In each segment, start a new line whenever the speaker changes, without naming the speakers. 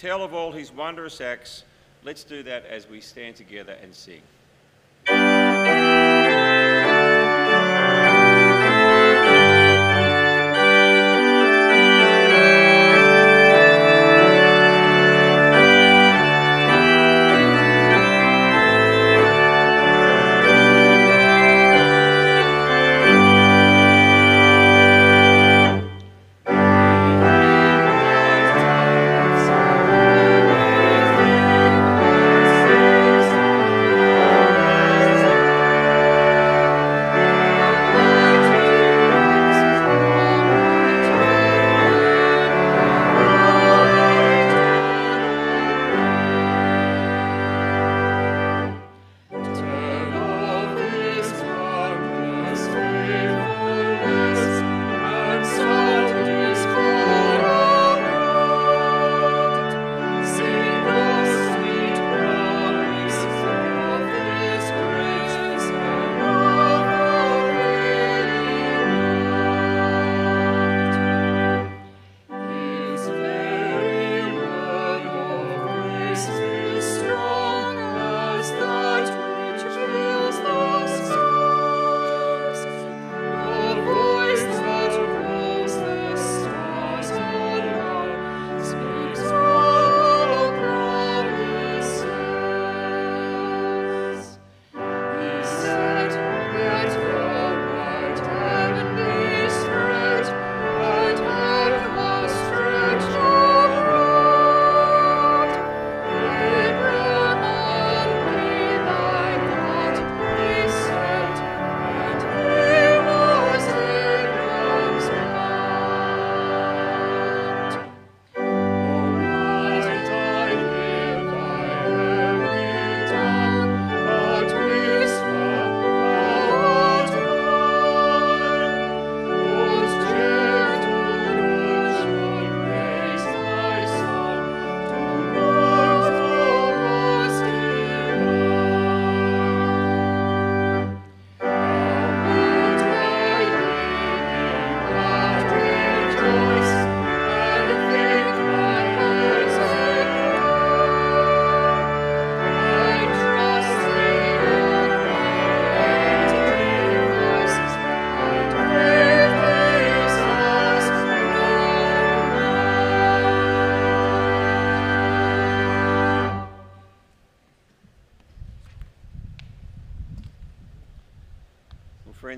tell of all his wondrous acts, let's do that as we stand together and sing.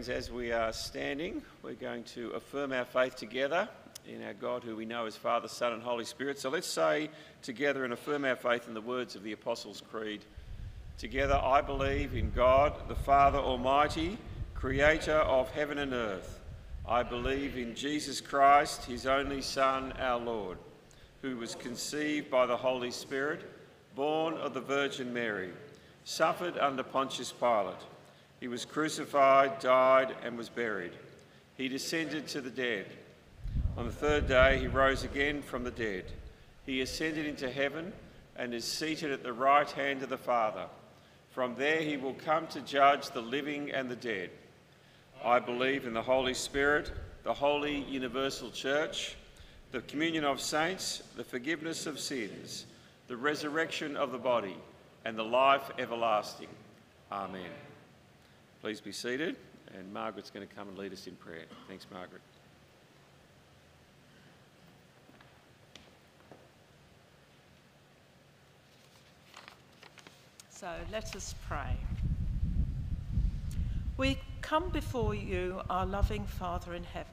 Friends, as we are standing, we're going to affirm our faith together in our God, who we know as Father, Son, and Holy Spirit. So let's say together and affirm our faith in the words of the Apostles' Creed. Together, I believe in God, the Father Almighty, creator of heaven and earth. I believe in Jesus Christ, his only Son, our Lord, who was conceived by the Holy Spirit, born of the Virgin Mary, suffered under Pontius Pilate he was crucified, died, and was buried. He descended to the dead. On the third day, he rose again from the dead. He ascended into heaven and is seated at the right hand of the Father. From there, he will come to judge the living and the dead. I believe in the Holy Spirit, the holy universal church, the communion of saints, the forgiveness of sins, the resurrection of the body, and the life everlasting. Amen. Please be seated, and Margaret's going to come and lead us in prayer. Thanks, Margaret.
So let us pray. We come before you, our loving Father in heaven.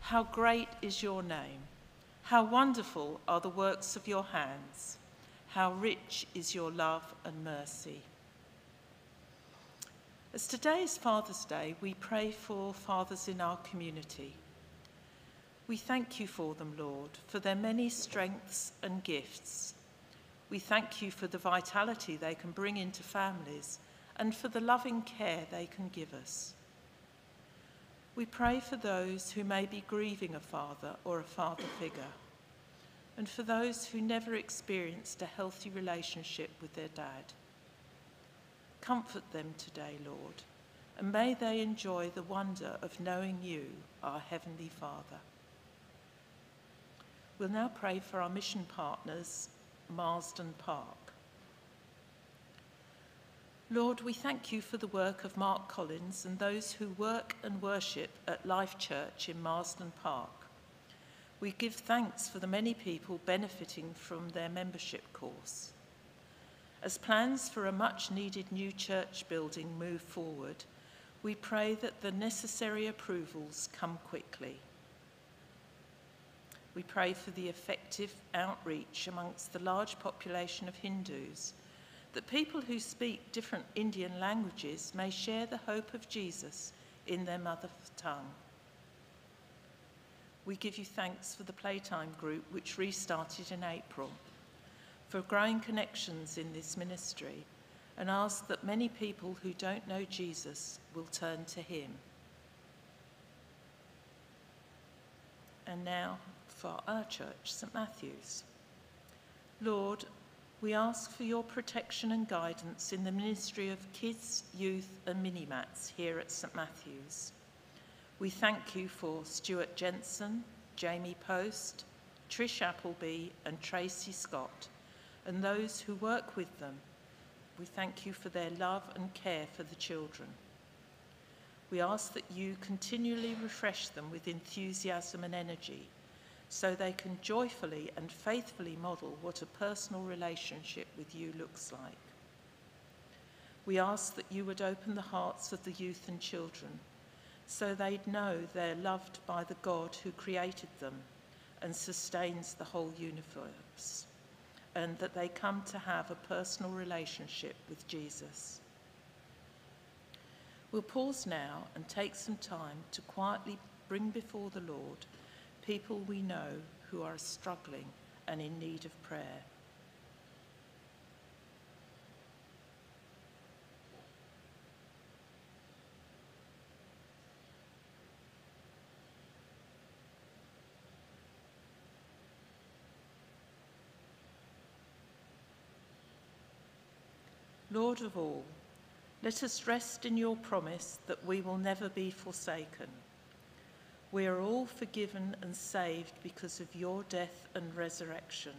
How great is your name! How wonderful are the works of your hands! How rich is your love and mercy! As today is Father's Day, we pray for fathers in our community. We thank you for them, Lord, for their many strengths and gifts. We thank you for the vitality they can bring into families and for the loving care they can give us. We pray for those who may be grieving a father or a father figure, and for those who never experienced a healthy relationship with their dad. Comfort them today, Lord, and may they enjoy the wonder of knowing you, our Heavenly Father. We'll now pray for our mission partners Marsden Park. Lord, we thank you for the work of Mark Collins and those who work and worship at Life Church in Marsden Park. We give thanks for the many people benefiting from their membership course. As plans for a much needed new church building move forward, we pray that the necessary approvals come quickly. We pray for the effective outreach amongst the large population of Hindus, that people who speak different Indian languages may share the hope of Jesus in their mother tongue. We give you thanks for the Playtime group, which restarted in April, for growing connections in this ministry, and ask that many people who don't know Jesus will turn to him. And now for our church, St Matthew's. Lord, we ask for your protection and guidance in the ministry of kids, youth, and mini mats here at St Matthew's. We thank you for Stuart Jensen, Jamie Post, Trish Appleby, and Tracy Scott, and those who work with them. We thank you for their love and care for the children. We ask that you continually refresh them with enthusiasm and energy so they can joyfully and faithfully model what a personal relationship with you looks like. We ask that you would open the hearts of the youth and children so they'd know they're loved by the God who created them and sustains the whole universe, and that they come to have a personal relationship with Jesus. We'll pause now and take some time to quietly bring before the Lord people we know who are struggling and in need of prayer. Lord of all, let us rest in your promise that we will never be forsaken. We are all forgiven and saved because of your death and resurrection.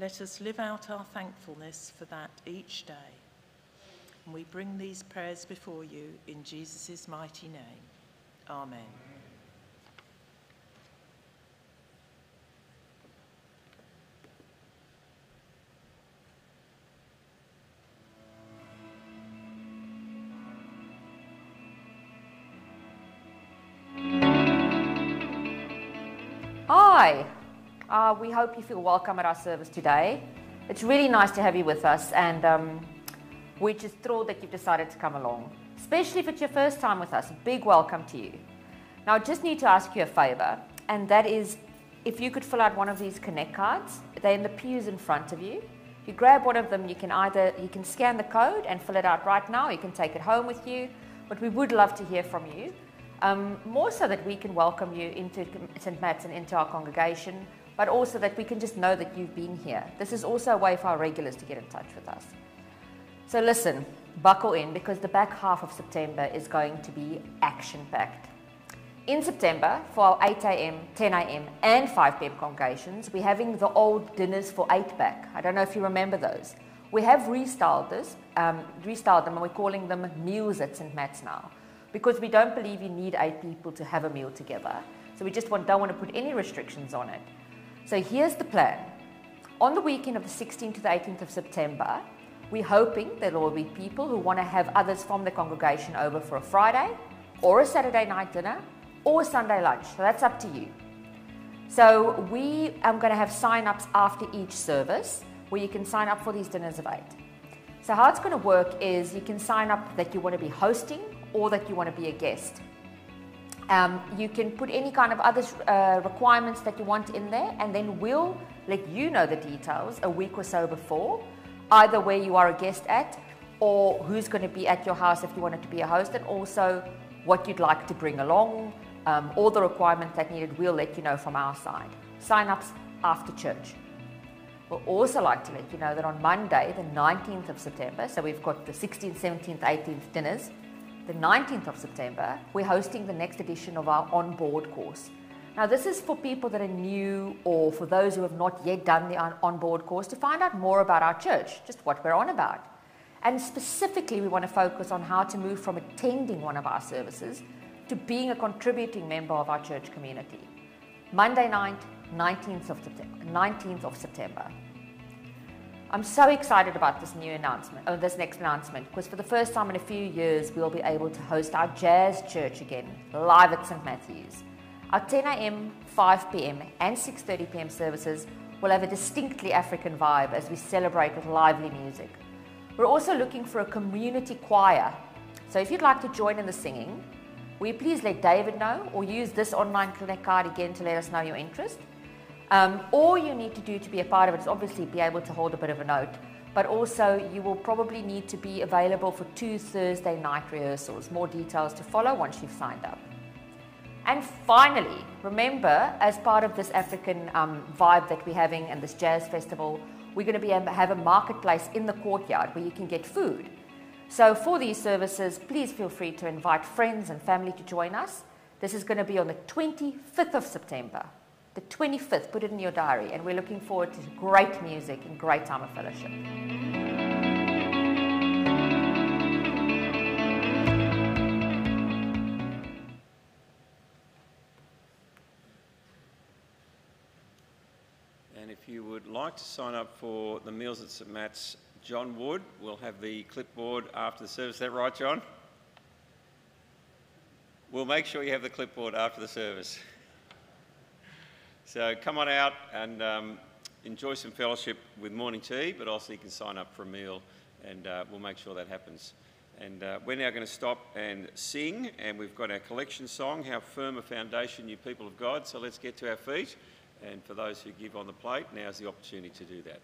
Let us live out our thankfulness for that each day. And we bring these prayers before you in Jesus' mighty name. Amen.
Hi, uh, we hope you feel welcome at our service today. It's really nice to have you with us, and um, we're just thrilled that you've decided to come along. Especially if it's your first time with us, a big welcome to you. Now, I just need to ask you a favor, and that is if you could fill out one of these Connect cards, they're in the pews in front of you. If you grab one of them, you can either you can scan the code and fill it out right now, you can take it home with you, but we would love to hear from you um, more so that we can welcome you into St. Matt's and into our congregation, but also that we can just know that you've been here. This is also a way for our regulars to get in touch with us. So listen, buckle in because the back half of September is going to be action packed. In September, for our 8 a.m., 10 a.m., and 5 p.m. congregations, we're having the old dinners for 8 back. I don't know if you remember those. We have restyled this, um, restyled them, and we're calling them meals at St. Matt's now because we don't believe you need eight people to have a meal together. So we just want, don't want to put any restrictions on it. So here's the plan. On the weekend of the 16th to the 18th of September, we're hoping that there will be people who want to have others from the congregation over for a Friday or a Saturday night dinner or a Sunday lunch. So that's up to you. So we are going to have sign-ups after each service where you can sign up for these dinners of eight. So how it's going to work is you can sign up that you want to be hosting or that you want to be a guest. Um, you can put any kind of other uh, requirements that you want in there, and then we'll let you know the details a week or so before, either where you are a guest at or who's going to be at your house if you wanted to be a host, and also what you'd like to bring along, um, all the requirements that needed, we'll let you know from our side. Sign ups after church. We'll also like to let you know that on Monday, the 19th of September, so we've got the 16th, 17th, 18th dinners, the 19th of September, we're hosting the next edition of our on board course. Now, this is for people that are new or for those who have not yet done the on- onboard course to find out more about our church, just what we're on about. And specifically, we want to focus on how to move from attending one of our services to being a contributing member of our church community. Monday night, 19th of September. 19th of September. I'm so excited about this new announcement, or this next announcement, because for the first time in a few years, we'll be able to host our jazz church again, live at St. Matthew's. Our 10 a.m., 5 p.m., and 6:30 p.m. services will have a distinctly African vibe as we celebrate with lively music. We're also looking for a community choir. So if you'd like to join in the singing, will you please let David know or use this online connect card again to let us know your interest? Um, all you need to do to be a part of it is obviously be able to hold a bit of a note, but also you will probably need to be available for two Thursday night rehearsals. More details to follow once you've signed up. And finally, remember, as part of this African um, vibe that we're having and this jazz festival, we're going to be to have a marketplace in the courtyard where you can get food. So for these services, please feel free to invite friends and family to join us. This is going to be on the 25th of September. The 25th, put it in your diary, and we're looking forward to great music and great time of fellowship.
And if you would like to sign up for the meals at St Matt's, John Wood we'll have the clipboard after the service. Is that right, John? We'll make sure you have the clipboard after the service. So come on out and um, enjoy some fellowship with morning tea, but also you can sign up for a meal and uh, we'll make sure that happens. And uh, we're now going to stop and sing, and we've got our collection song, How Firm a Foundation, You People of God. So let's get to our feet. And for those who give on the plate, now's the opportunity to do that.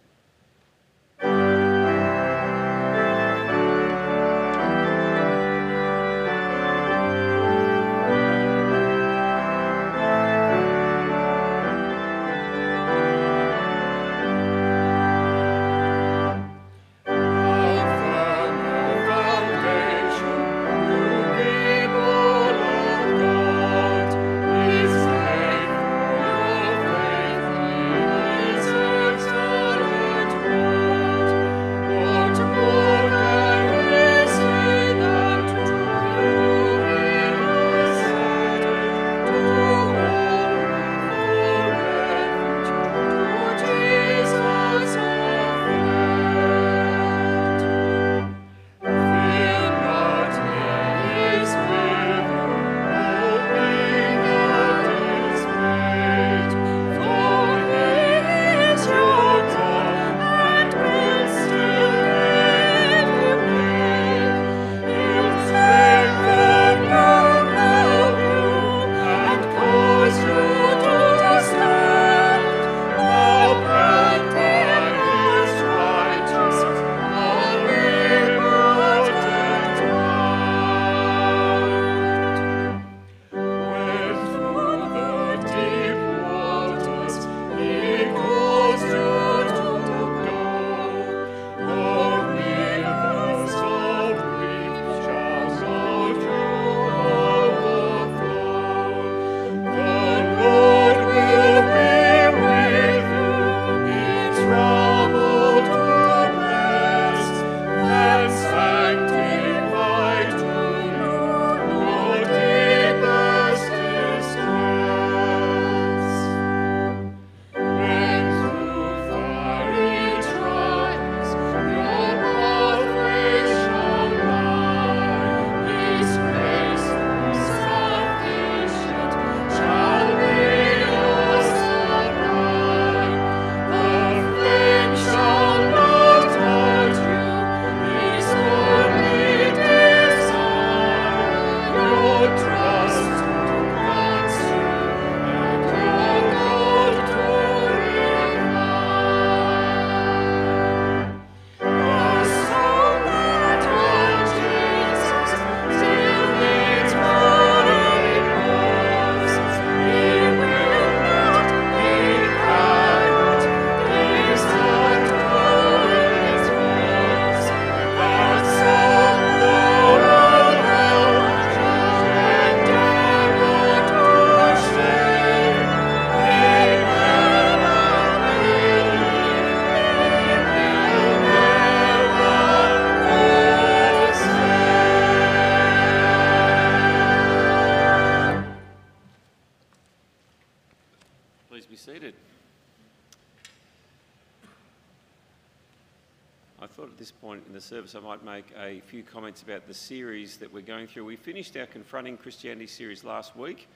Comments about the series that we're going through. We finished our Confronting Christianity series last week,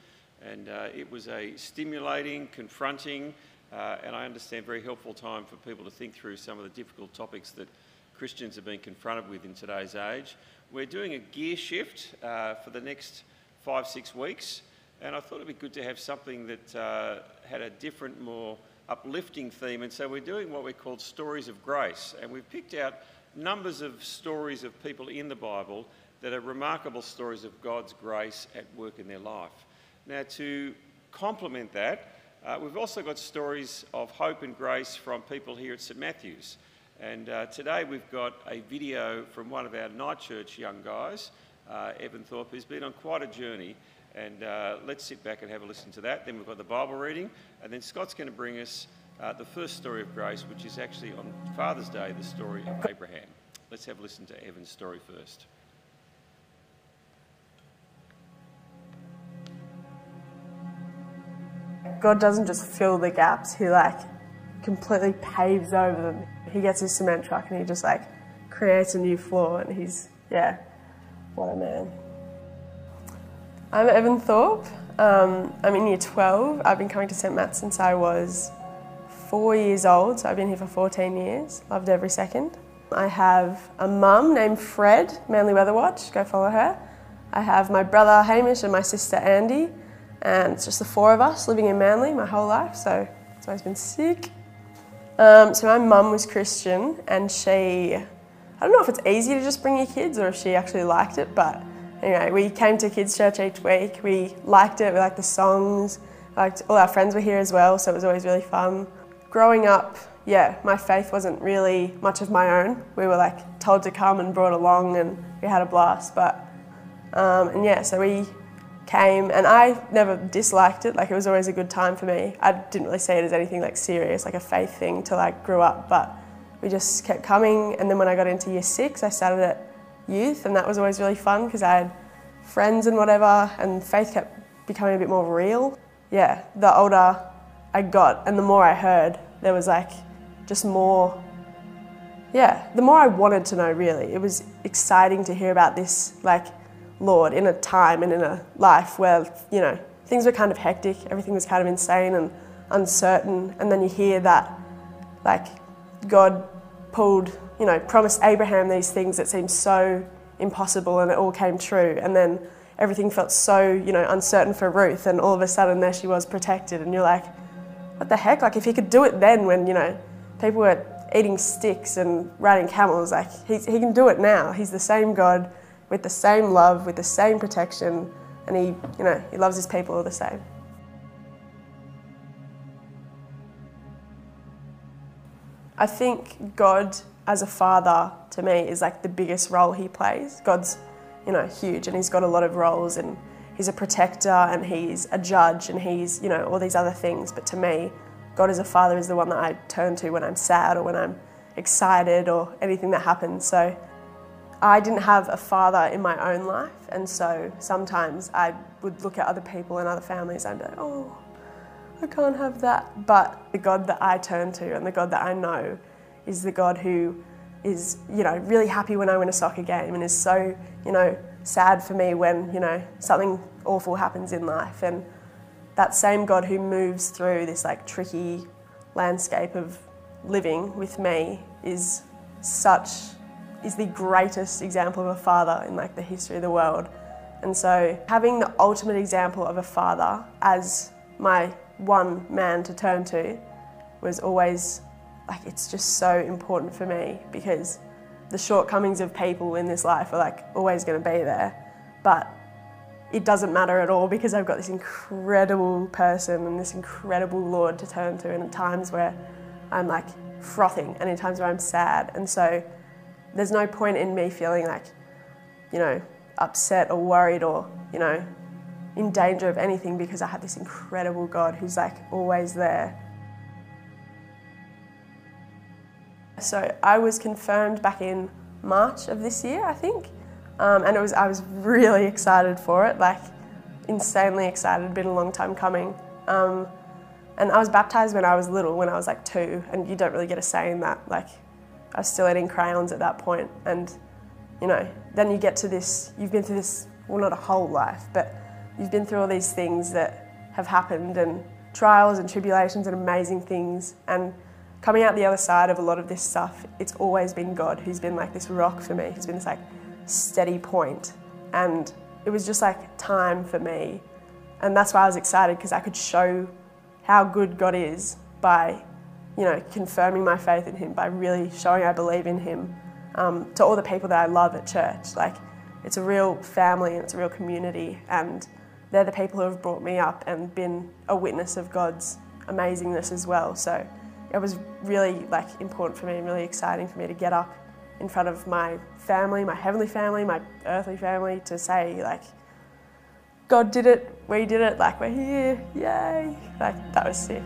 and uh, it was a stimulating, confronting, uh, and I understand very helpful time for people to think through some of the difficult topics that Christians have been confronted with in today's age. We're doing a gear shift uh, for the next five, six weeks, and I thought it'd be good to have something that uh, had a different, more uplifting theme. And so we're doing what we call stories of grace, and we've picked out numbers of stories of people in the Bible that are remarkable stories of God's grace at work in their life. Now, to complement that, uh, we've also got stories of hope and grace from people here at St Matthew's. And uh, today we've got a video from one of our night church young guys, uh, Evan Thorpe, who's been on quite a journey. And uh, let's sit back and have a listen to that. Then we've got the Bible reading, and then Scott's going to bring us uh, the first story of grace, which is actually on Father's Day, the story of Abraham. Let's have a listen to Evan's story first.
God doesn't just fill the gaps, He like completely paves over them. He gets his cement truck and he just like creates a new floor and he's, yeah, what a man. I'm Evan Thorpe. Um, I'm in year 12. I've been coming to St. Matt since I was four years old, so I've been here for 14 years. Loved every second. I have a mum named Fred, Manly Weather Watch, go follow her. I have my brother Hamish and my sister Andy, and it's just the four of us living in Manly my whole life, so it's always been sick. Um, so my mum was Christian, and she, I don't know if it's easy to just bring your kids or if she actually liked it, but anyway, we came to kids' church each week. We liked it, we liked the songs, liked all our friends were here as well, so it was always really fun. Growing up, yeah, my faith wasn't really much of my own. We were like told to come and brought along, and we had a blast. But um, and yeah, so we came, and I never disliked it. Like it was always a good time for me. I didn't really see it as anything like serious, like a faith thing till I grew up. But we just kept coming, and then when I got into year six, I started at youth, and that was always really fun because I had friends and whatever, and faith kept becoming a bit more real. Yeah, the older I got and the more I heard, there was like just more. Yeah, the more I wanted to know, really. It was exciting to hear about this, like, Lord in a time and in a life where, you know, things were kind of hectic, everything was kind of insane and uncertain, and then you hear that, like, God pulled you know, promised Abraham these things that seemed so impossible and it all came true. And then everything felt so, you know, uncertain for Ruth and all of a sudden there she was protected and you're like, what the heck? Like if he could do it then when, you know, people were eating sticks and riding camels, like he, he can do it now. He's the same God with the same love, with the same protection, and he, you know, he loves his people all the same. I think God as a father to me is like the biggest role he plays. God's, you know, huge and he's got a lot of roles and he's a protector and he's a judge and he's, you know, all these other things. But to me, God as a father is the one that I turn to when I'm sad or when I'm excited or anything that happens. So I didn't have a father in my own life and so sometimes I would look at other people and other families and be like, oh, I can't have that. But the God that I turn to and the God that I know is the God who is, you know, really happy when I win a soccer game and is so, you know, sad for me when, you know, something awful happens in life. And that same God who moves through this like tricky landscape of living with me is such is the greatest example of a father in like the history of the world. And so having the ultimate example of a father as my one man to turn to was always like it's just so important for me because the shortcomings of people in this life are like always going to be there but it doesn't matter at all because I've got this incredible person and this incredible Lord to turn to And at times where I'm like frothing and in times where I'm sad and so there's no point in me feeling like you know upset or worried or you know in danger of anything because I have this incredible God who's like always there So I was confirmed back in March of this year, I think, um, and it was I was really excited for it, like insanely excited. It'd been a long time coming. Um, and I was baptized when I was little, when I was like two, and you don't really get a say in that. Like, I was still eating crayons at that point, and you know, then you get to this. You've been through this, well, not a whole life, but you've been through all these things that have happened, and trials and tribulations and amazing things, and coming out the other side of a lot of this stuff, it's always been God who's been like this rock for me. He's been this like steady point. and it was just like time for me, and that's why I was excited because I could show how good God is by, you know, confirming my faith in Him, by really showing I believe in Him um, to all the people that I love at church. Like, it's a real family and it's a real community, and they're the people who have brought me up and been a witness of God's amazingness as well. So it was really like important for me and really exciting for me to get up in front of my family, my heavenly family, my earthly family, to say like, God did it, we did it, like we're here, yay! Like that was sick.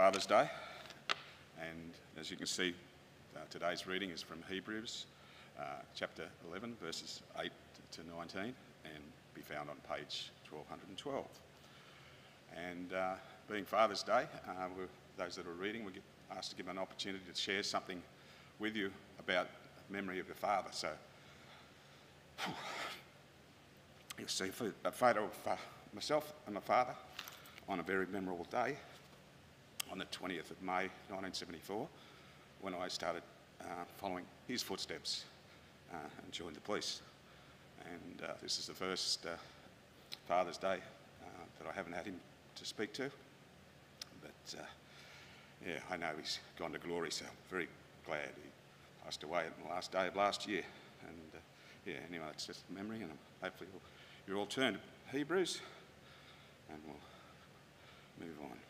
Father's Day. And as you can see, uh, today's reading is from Hebrews uh, chapter 11, verses 8 to 19, and be found on page 1212. And uh, being Father's Day, uh, we're, those that are reading, we get asked to give an opportunity to share something with you about memory of your father. So, you'll see a photo of uh, myself and my father on a very memorable day on the 20th of May 1974 when I started uh, following his footsteps uh, and joined the police. And uh, this is the first uh, Father's Day uh, that I haven't had him to speak to. But uh, yeah, I know he's gone to glory, so I'm very glad he passed away on the last day of last year. And yeah, anyway, it's just a memory, and hopefully you'll, you're all turned to Hebrews, and we'll move on.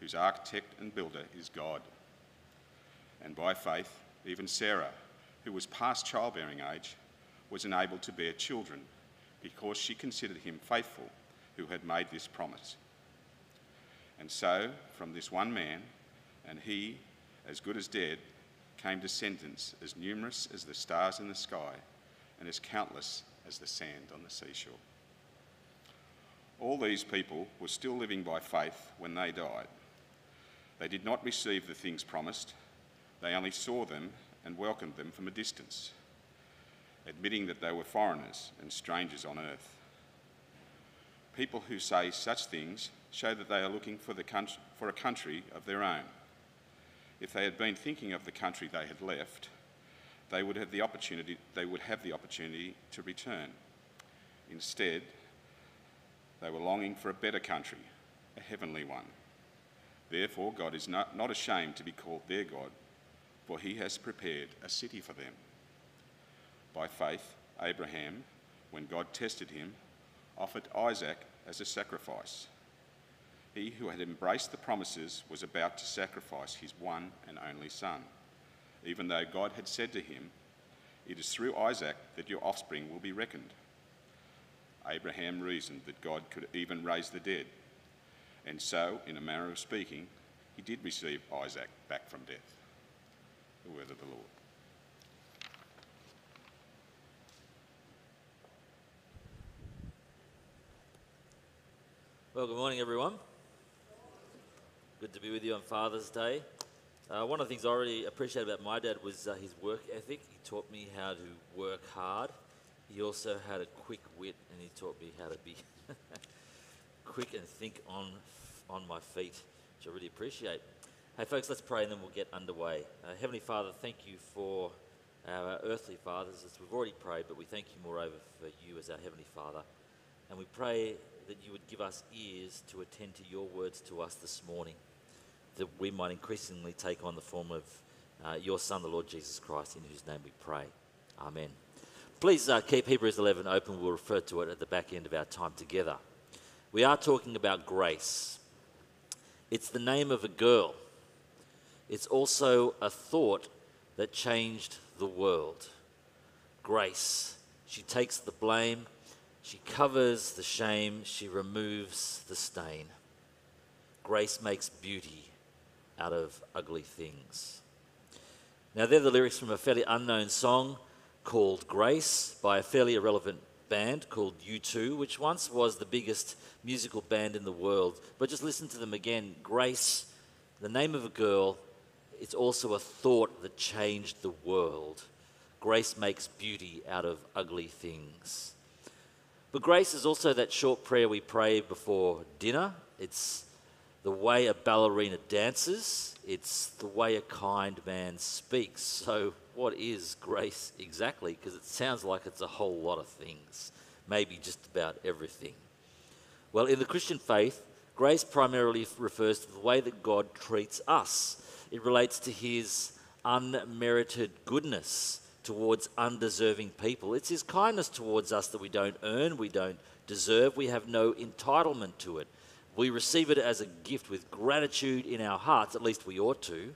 whose architect and builder is God. And by faith, even Sarah, who was past childbearing age, was enabled to bear children because she considered him faithful who had made this promise. And so, from this one man, and he, as good as dead, came descendants as numerous as the stars in the sky and as countless as the sand on the seashore. All these people were still living by faith when they died. They did not receive the things promised, they only saw them and welcomed them from a distance, admitting that they were foreigners and strangers on earth. People who say such things show that they are looking for, country, for a country of their own. If they had been thinking of the country they had left, they would have the opportunity, they would have the opportunity to return. Instead, they were longing for a better country, a heavenly one. Therefore, God is not, not ashamed to be called their God, for he has prepared a city for them. By faith, Abraham, when God tested him, offered Isaac as a sacrifice. He who had embraced the promises was about to sacrifice his one and only son, even though God had said to him, It is through Isaac that your offspring will be reckoned. Abraham reasoned that God could even raise the dead. And so, in a manner of speaking, he did receive Isaac back from death. The word of the Lord.
Well, good morning, everyone. Good to be with you on Father's Day. Uh, one of the things I really appreciate about my dad was uh, his work ethic. He taught me how to work hard. He also had a quick wit, and he taught me how to be quick and think on on my feet, which I really appreciate. Hey, folks, let's pray, and then we'll get underway. Uh, Heavenly Father, thank you for our earthly fathers, as we've already prayed, but we thank you moreover for you as our Heavenly Father. And we pray that you would give us ears to attend to your words to us this morning, that we might increasingly take on the form of uh, your Son, the Lord Jesus Christ, in whose name we pray. Amen. Please uh, keep Hebrews 11 open. We'll refer to it at the back end of our time together. We are talking about grace. It's the name of a girl. It's also a thought that changed the world. Grace. She takes the blame, she covers the shame, she removes the stain. Grace makes beauty out of ugly things. Now, they're the lyrics from a fairly unknown song called Grace by a fairly irrelevant band called U2, which once was the biggest musical band in the world. But just listen to them again. Grace, the name of a girl, it's also a thought that changed the world. Grace makes beauty out of ugly things. But grace is also that short prayer we pray before dinner. It's the way a ballerina dances, it's the way a kind man speaks. So, what is grace exactly? Because it sounds like it's a whole lot of things, maybe just about everything. Well, in the Christian faith, grace primarily refers to the way that God treats us, it relates to his unmerited goodness towards undeserving people. It's his kindness towards us that we don't earn, we don't deserve, we have no entitlement to it. We receive it as a gift with gratitude in our hearts, at least we ought to.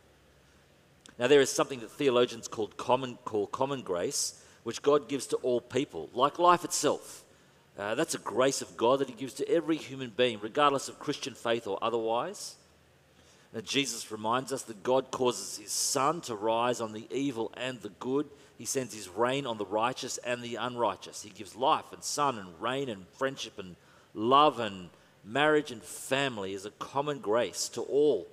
Now, there is something that theologians call common, call common grace, which God gives to all people, like life itself. Uh, that's a grace of God that He gives to every human being, regardless of Christian faith or otherwise. Now, Jesus reminds us that God causes His sun to rise on the evil and the good. He sends His rain on the righteous and the unrighteous. He gives life and sun and rain and friendship and love and marriage and family as a common grace to all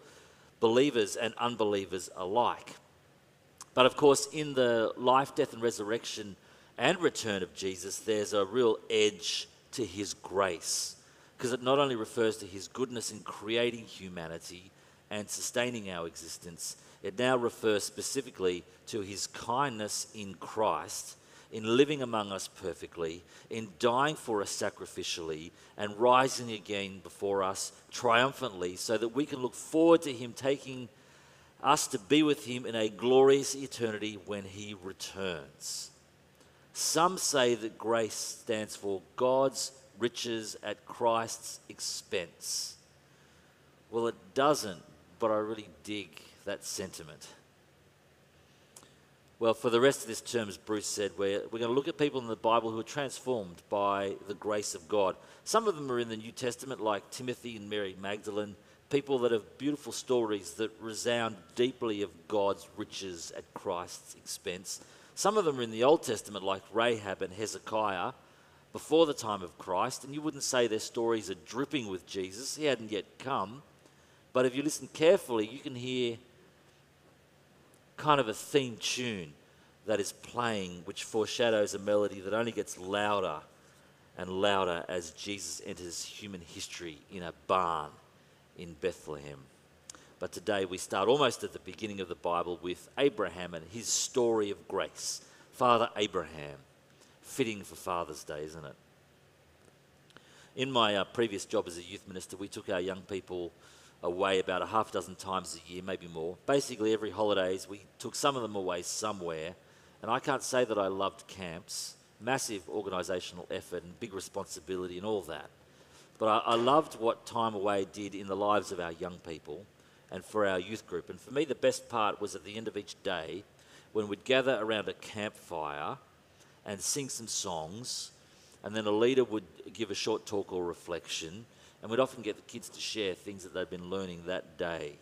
believers and unbelievers alike. But of course, in the life, death, and resurrection and return of Jesus, there's a real edge to his grace because it not only refers to his goodness in creating humanity and sustaining our existence, it now refers specifically to his kindness in Christ in living among us perfectly, in dying for us sacrificially, and rising again before us triumphantly, so that we can look forward to Him taking us to be with Him in a glorious eternity when He returns. Some say that grace stands for God's riches at Christ's expense. Well, it doesn't, but I really dig that sentiment. Well, for the rest of this term, as Bruce said, we're, we're going to look at people in the Bible who are transformed by the grace of God. Some of them are in the New Testament, like Timothy and Mary Magdalene, people that have beautiful stories that resound deeply of God's riches at Christ's expense. Some of them are in the Old Testament, like Rahab and Hezekiah, before the time of Christ, and you wouldn't say their stories are dripping with Jesus. He hadn't yet come. But if you listen carefully, you can hear kind of a theme tune that is playing, which foreshadows a melody that only gets louder and louder as Jesus enters human history in a barn in Bethlehem. But today we start almost at the beginning of the Bible with Abraham and his story of grace. Father Abraham. Fitting for Father's Day, isn't it? In my uh, previous job as a youth minister, we took our young people away about a half dozen times a year, maybe more. Basically, every holidays, we took some of them away somewhere. And I can't say that I loved camps, massive organisational effort and big responsibility and all that. But I, I loved what time away did in the lives of our young people and for our youth group. And for me, the best part was at the end of each day when we'd gather around a campfire and sing some songs, and then a leader would give a short talk or reflection and we'd often get the kids to share things that they'd been learning that day.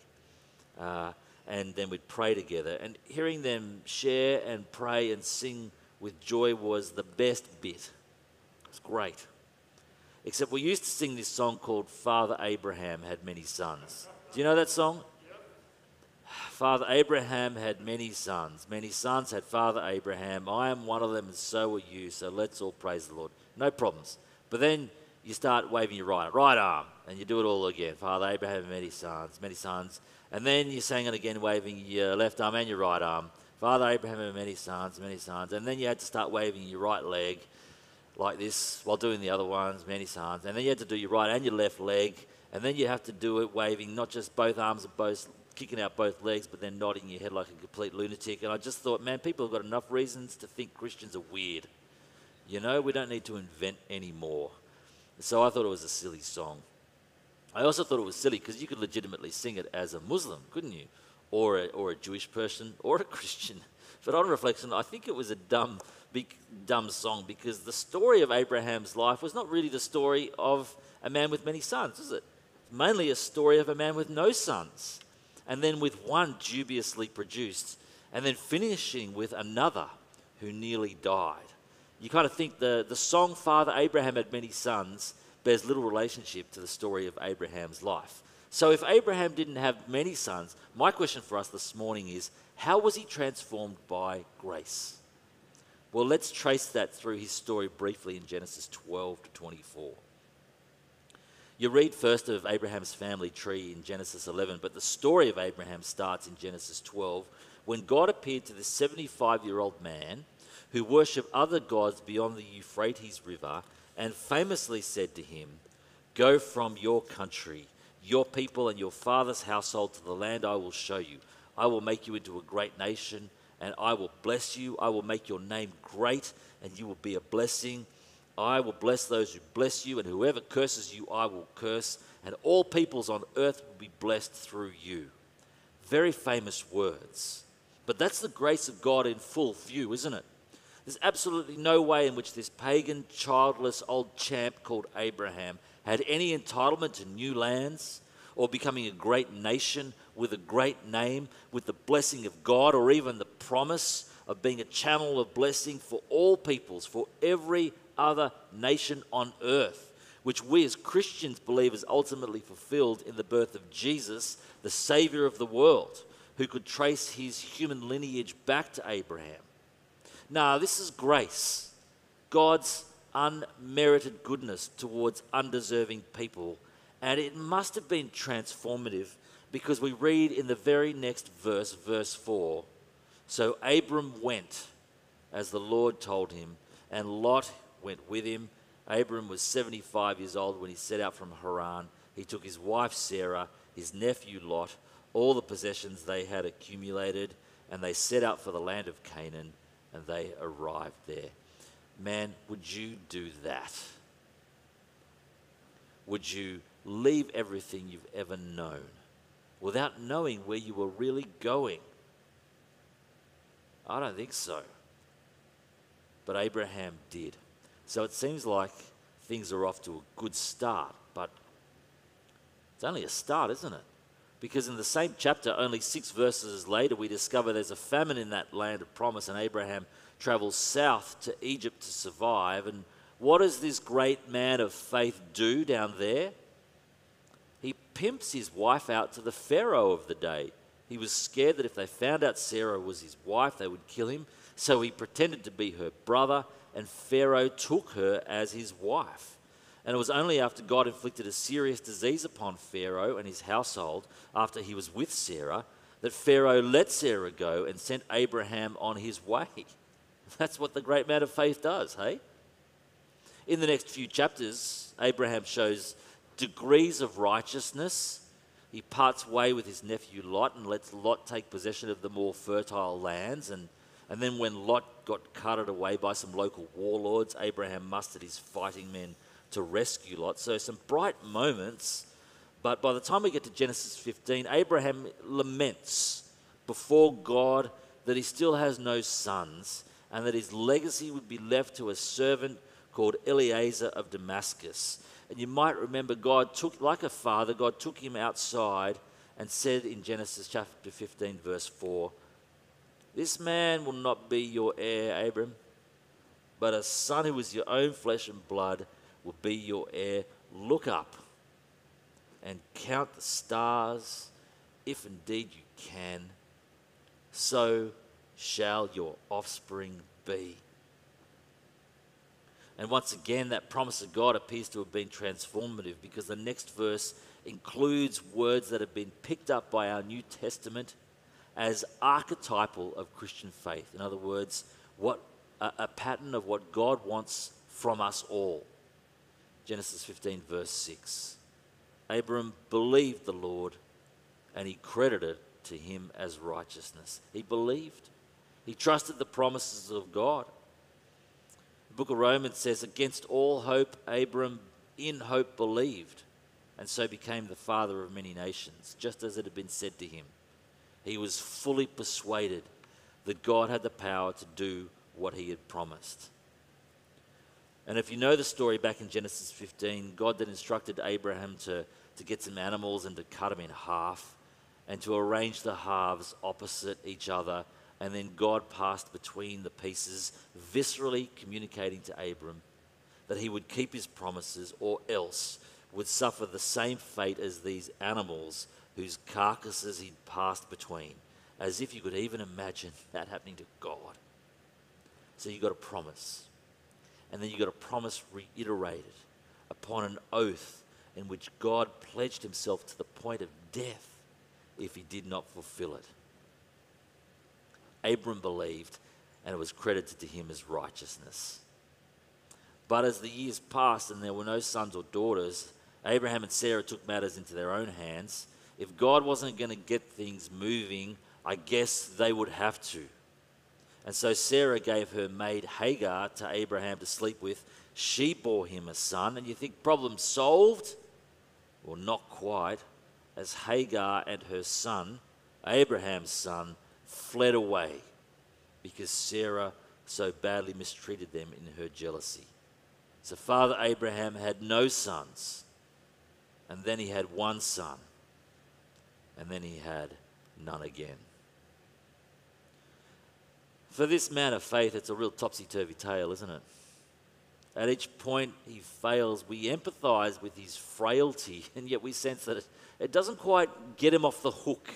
Uh, and then we'd pray together. And hearing them share and pray and sing with joy was the best bit. It was great. Except we used to sing this song called Father Abraham Had Many Sons. Do you know that song? Father Abraham had many sons. Many sons had Father Abraham. I am one of them, and so are you. So let's all praise the Lord. No problems. But then you start waving your right, right arm, and you do it all again. Father Abraham many sons, many sons. And then you sang it again, waving your left arm and your right arm. Father Abraham had many sons, many sons. And then you had to start waving your right leg, like this while doing the other ones, many sons, and then you had to do your right and your left leg, and then you have to do it waving not just both arms and both kicking out both legs, but then nodding your head like a complete lunatic. And I just thought, man, people have got enough reasons to think Christians are weird. You know, we don't need to invent any more. So I thought it was a silly song. I also thought it was silly because you could legitimately sing it as a Muslim, couldn't you? Or a, or a Jewish person or a Christian. But on reflection, I think it was a dumb, big, dumb song because the story of Abraham's life was not really the story of a man with many sons, is it? It's mainly a story of a man with no sons and then with one dubiously produced, and then finishing with another who nearly died. You kind of think the, the song Father Abraham had many sons bears little relationship to the story of Abraham's life. So, if Abraham didn't have many sons, my question for us this morning is how was he transformed by grace? Well, let's trace that through his story briefly in Genesis 12 to 24. You read first of Abraham's family tree in Genesis 11, but the story of Abraham starts in Genesis 12 when God appeared to this 75 year old man who worshipped other gods beyond the Euphrates River and famously said to him, Go from your country, your people, and your father's household to the land I will show you. I will make you into a great nation, and I will bless you. I will make your name great, and you will be a blessing. I will bless those who bless you, and whoever curses you, I will curse, and all peoples on earth will be blessed through you. Very famous words. But that's the grace of God in full view, isn't it? There's absolutely no way in which this pagan, childless old champ called Abraham had any entitlement to new lands or becoming a great nation with a great name, with the blessing of God, or even the promise of being a channel of blessing for all peoples, for every other nation on earth, which we as Christians believe is ultimately fulfilled in the birth of Jesus, the Savior of the world, who could trace his human lineage back to Abraham. Now, this is grace, God's unmerited goodness towards undeserving people. And it must have been transformative because we read in the very next verse, verse 4 So Abram went as the Lord told him, and Lot went with him. Abram was 75 years old when he set out from Haran. He took his wife Sarah, his nephew Lot, all the possessions they had accumulated, and they set out for the land of Canaan, and they arrived there. Man, would you do that? Would you leave everything you've ever known without knowing where you were really going? I don't think so. But Abraham did. So it seems like things are off to a good start, but it's only a start, isn't it? Because in the same chapter, only six verses later, we discover there's a famine in that land of promise, and Abraham travels south to Egypt to survive. And what does this great man of faith do down there? He pimps his wife out to the Pharaoh of the day. He was scared that if they found out Sarah was his wife, they would kill him. So he pretended to be her brother and Pharaoh took her as his wife. And it was only after God inflicted a serious disease upon Pharaoh and his household, after he was with Sarah, that Pharaoh let Sarah go and sent Abraham on his way. That's what the great man of faith does, hey? In the next few chapters, Abraham shows degrees of righteousness. He parts way with his nephew Lot and lets Lot take possession of the more fertile lands and and then when Lot got carted away by some local warlords, Abraham mustered his fighting men to rescue Lot. So some bright moments. But by the time we get to Genesis 15, Abraham laments before God that he still has no sons and that his legacy would be left to a servant called Eliezer of Damascus. And you might remember God took, like a father, God took him outside and said in Genesis chapter 15, verse 4, this man will not be your heir, Abram, but a son who is your own flesh and blood will be your heir. Look up and count the stars, if indeed you can. So shall your offspring be. And once again, that promise of God appears to have been transformative because the next verse includes words that have been picked up by our New Testament as archetypal of Christian faith. In other words, what a, a pattern of what God wants from us all. Genesis 15, verse 6. Abram believed the Lord and he credited to him as righteousness. He believed. He trusted the promises of God. The book of Romans says, Against all hope, Abram in hope believed, and so became the father of many nations, just as it had been said to him. He was fully persuaded that God had the power to do what he had promised. And if you know the story back in Genesis 15, God then instructed Abraham to, to get some animals and to cut them in half and to arrange the halves opposite each other. And then God passed between the pieces, viscerally communicating to Abram that he would keep his promises or else would suffer the same fate as these animals whose carcasses he'd passed between. As if you could even imagine that happening to God. So you've got a promise and then you've got a promise reiterated upon an oath in which God pledged himself to the point of death if he did not fulfill it. Abram believed, and it was credited to him as righteousness. But as the years passed and there were no sons or daughters, Abraham and Sarah took matters into their own hands. If God wasn't going to get things moving, I guess they would have to. And so Sarah gave her maid Hagar to Abraham to sleep with. She bore him a son. And you think, problem solved? Well, not quite. As Hagar and her son, Abraham's son, fled away because Sarah so badly mistreated them in her jealousy. So Father Abraham had no sons. And then he had one son. And then he had none again. For this man of faith, it's a real topsy turvy tale, isn't it? At each point he fails, we empathize with his frailty, and yet we sense that it, doesn't quite get him off the hook.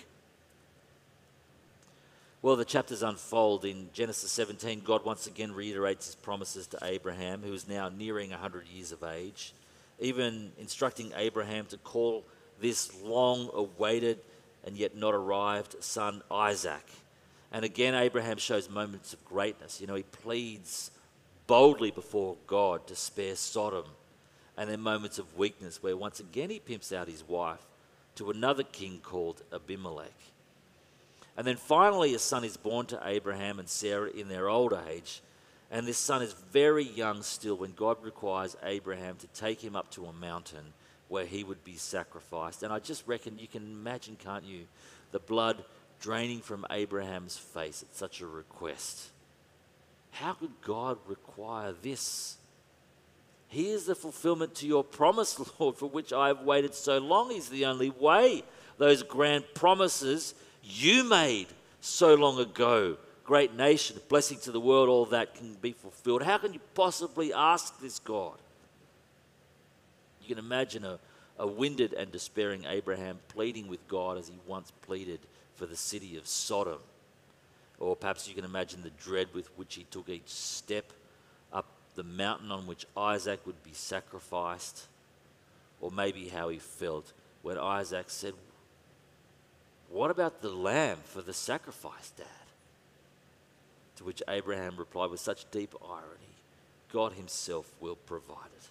Well, the chapters unfold in Genesis 17. God once again reiterates his promises to Abraham, who is now nearing 100 years of age, even instructing Abraham to call this long awaited and yet not arrived son Isaac. And again, Abraham shows moments of greatness. You know, he pleads boldly before God to spare Sodom. And then moments of weakness where once again he pimps out his wife to another king called Abimelech. And then finally, a son is born to Abraham and Sarah in their old age. And this son is very young still when God requires Abraham to take him up to a mountain where he would be sacrificed. And I just reckon you can imagine, can't you, the blood draining from Abraham's face at such a request. How could God require this? Here's the fulfillment to your promise, Lord, for which I have waited so long. Is the only way. Those grand promises you made so long ago. Great nation, blessing to the world, all that can be fulfilled. How can you possibly ask this, God? You can imagine a, a winded and despairing Abraham pleading with God as he once pleaded for the city of Sodom. Or perhaps you can imagine the dread with which he took each step up the mountain on which Isaac would be sacrificed. Or maybe how he felt when Isaac said, What about the lamb for the sacrifice, Dad? To which Abraham replied with such deep irony God Himself will provide it.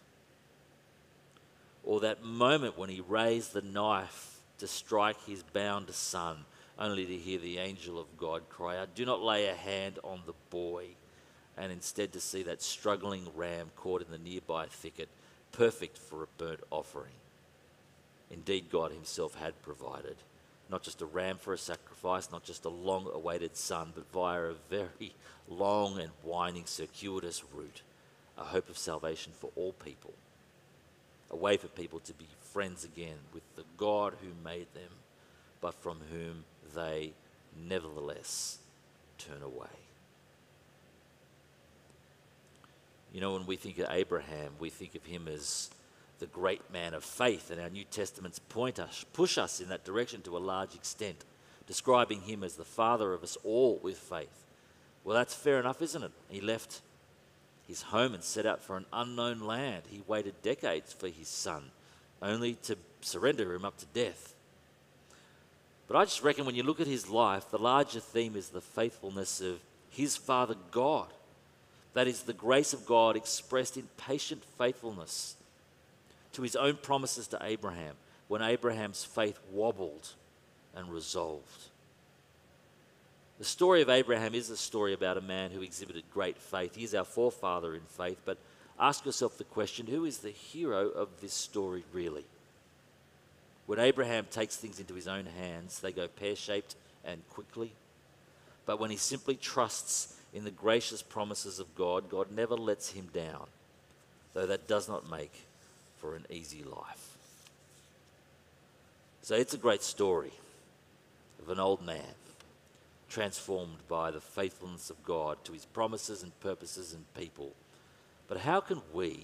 Or that moment when he raised the knife to strike his bound son only to hear the angel of God cry out, Do not lay a hand on the boy, and instead to see that struggling ram caught in the nearby thicket, perfect for a burnt offering. Indeed, God Himself had provided not just a ram for a sacrifice, not just a long awaited son, but via a very long and winding, circuitous route, a hope of salvation for all people, a way for people to be friends again with the God who made them, but from whom they nevertheless turn away. You know, when we think of Abraham, we think of him as the great man of faith, and our New Testaments point us, push us in that direction to a large extent, describing him as the father of us all with faith. Well, that's fair enough, isn't it? He left his home and set out for an unknown land. He waited decades for his son, only to surrender him up to death. But I just reckon when you look at his life, the larger theme is the faithfulness of his father God. That is the grace of God expressed in patient faithfulness to his own promises to Abraham when Abraham's faith wobbled and resolved. The story of Abraham is a story about a man who exhibited great faith. He is our forefather in faith, but ask yourself the question who is the hero of this story really? When Abraham takes things into his own hands, they go pear shaped and quickly. But when he simply trusts in the gracious promises of God, God never lets him down, though that does not make for an easy life. So it's a great story of an old man transformed by the faithfulness of God to his promises and purposes and people. But how can we,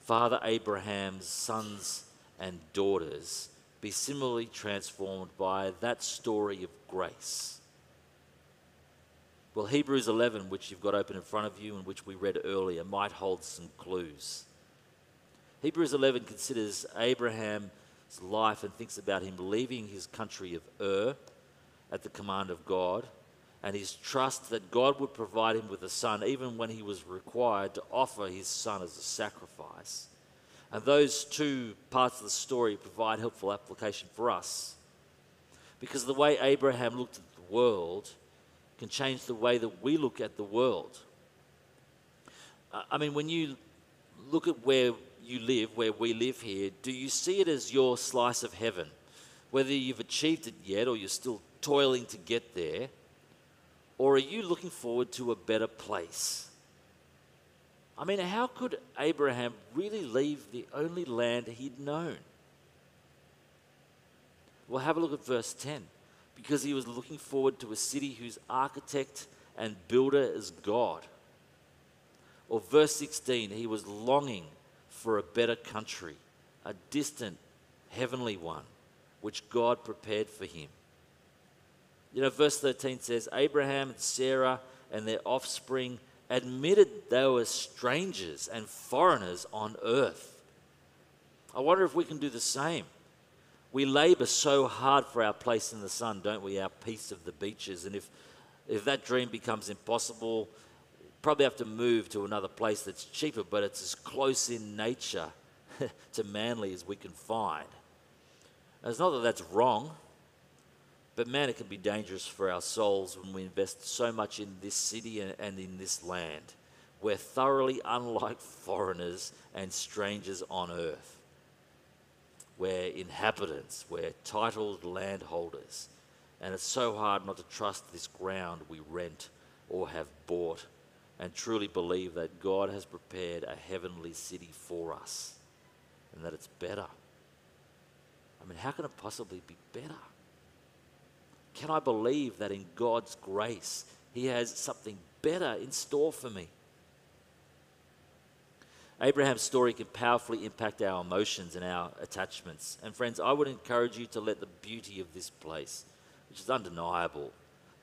Father Abraham's sons and daughters, be similarly transformed by that story of grace? Well, Hebrews 11, which you've got open in front of you and which we read earlier, might hold some clues. Hebrews 11 considers Abraham's life and thinks about him leaving his country of Ur at the command of God and his trust that God would provide him with a son even when he was required to offer his son as a sacrifice. And those two parts of the story provide helpful application for us. Because the way Abraham looked at the world can change the way that we look at the world. Uh, I mean, when you look at where you live, where we live here, do you see it as your slice of heaven? Whether you've achieved it yet or you're still toiling to get there, or are you looking forward to a better place? I mean, how could Abraham really leave the only land he'd known? Well, have a look at verse 10 because he was looking forward to a city whose architect and builder is God. Or verse 16, he was longing for a better country, a distant heavenly one, which God prepared for him. You know, verse 13 says, Abraham and Sarah and their offspring admitted they were strangers and foreigners on earth. I wonder if we can do the same. We labor so hard for our place in the sun, don't we? Our piece of the beaches. And if, if that dream becomes impossible, probably have to move to another place that's cheaper, but it's as close in nature to Manly as we can find. And it's not that that's wrong, but man, it can be dangerous for our souls when we invest so much in this city and, in this land. We're thoroughly unlike foreigners and strangers on earth. We're inhabitants, we're titled landholders. And it's so hard not to trust this ground we rent or have bought and truly believe that God has prepared a heavenly city for us and that it's better. I mean, how can it possibly be better? Can I believe that in God's grace, He has something better in store for me? Abraham's story can powerfully impact our emotions and our attachments. And friends, I would encourage you to let the beauty of this place, which is undeniable,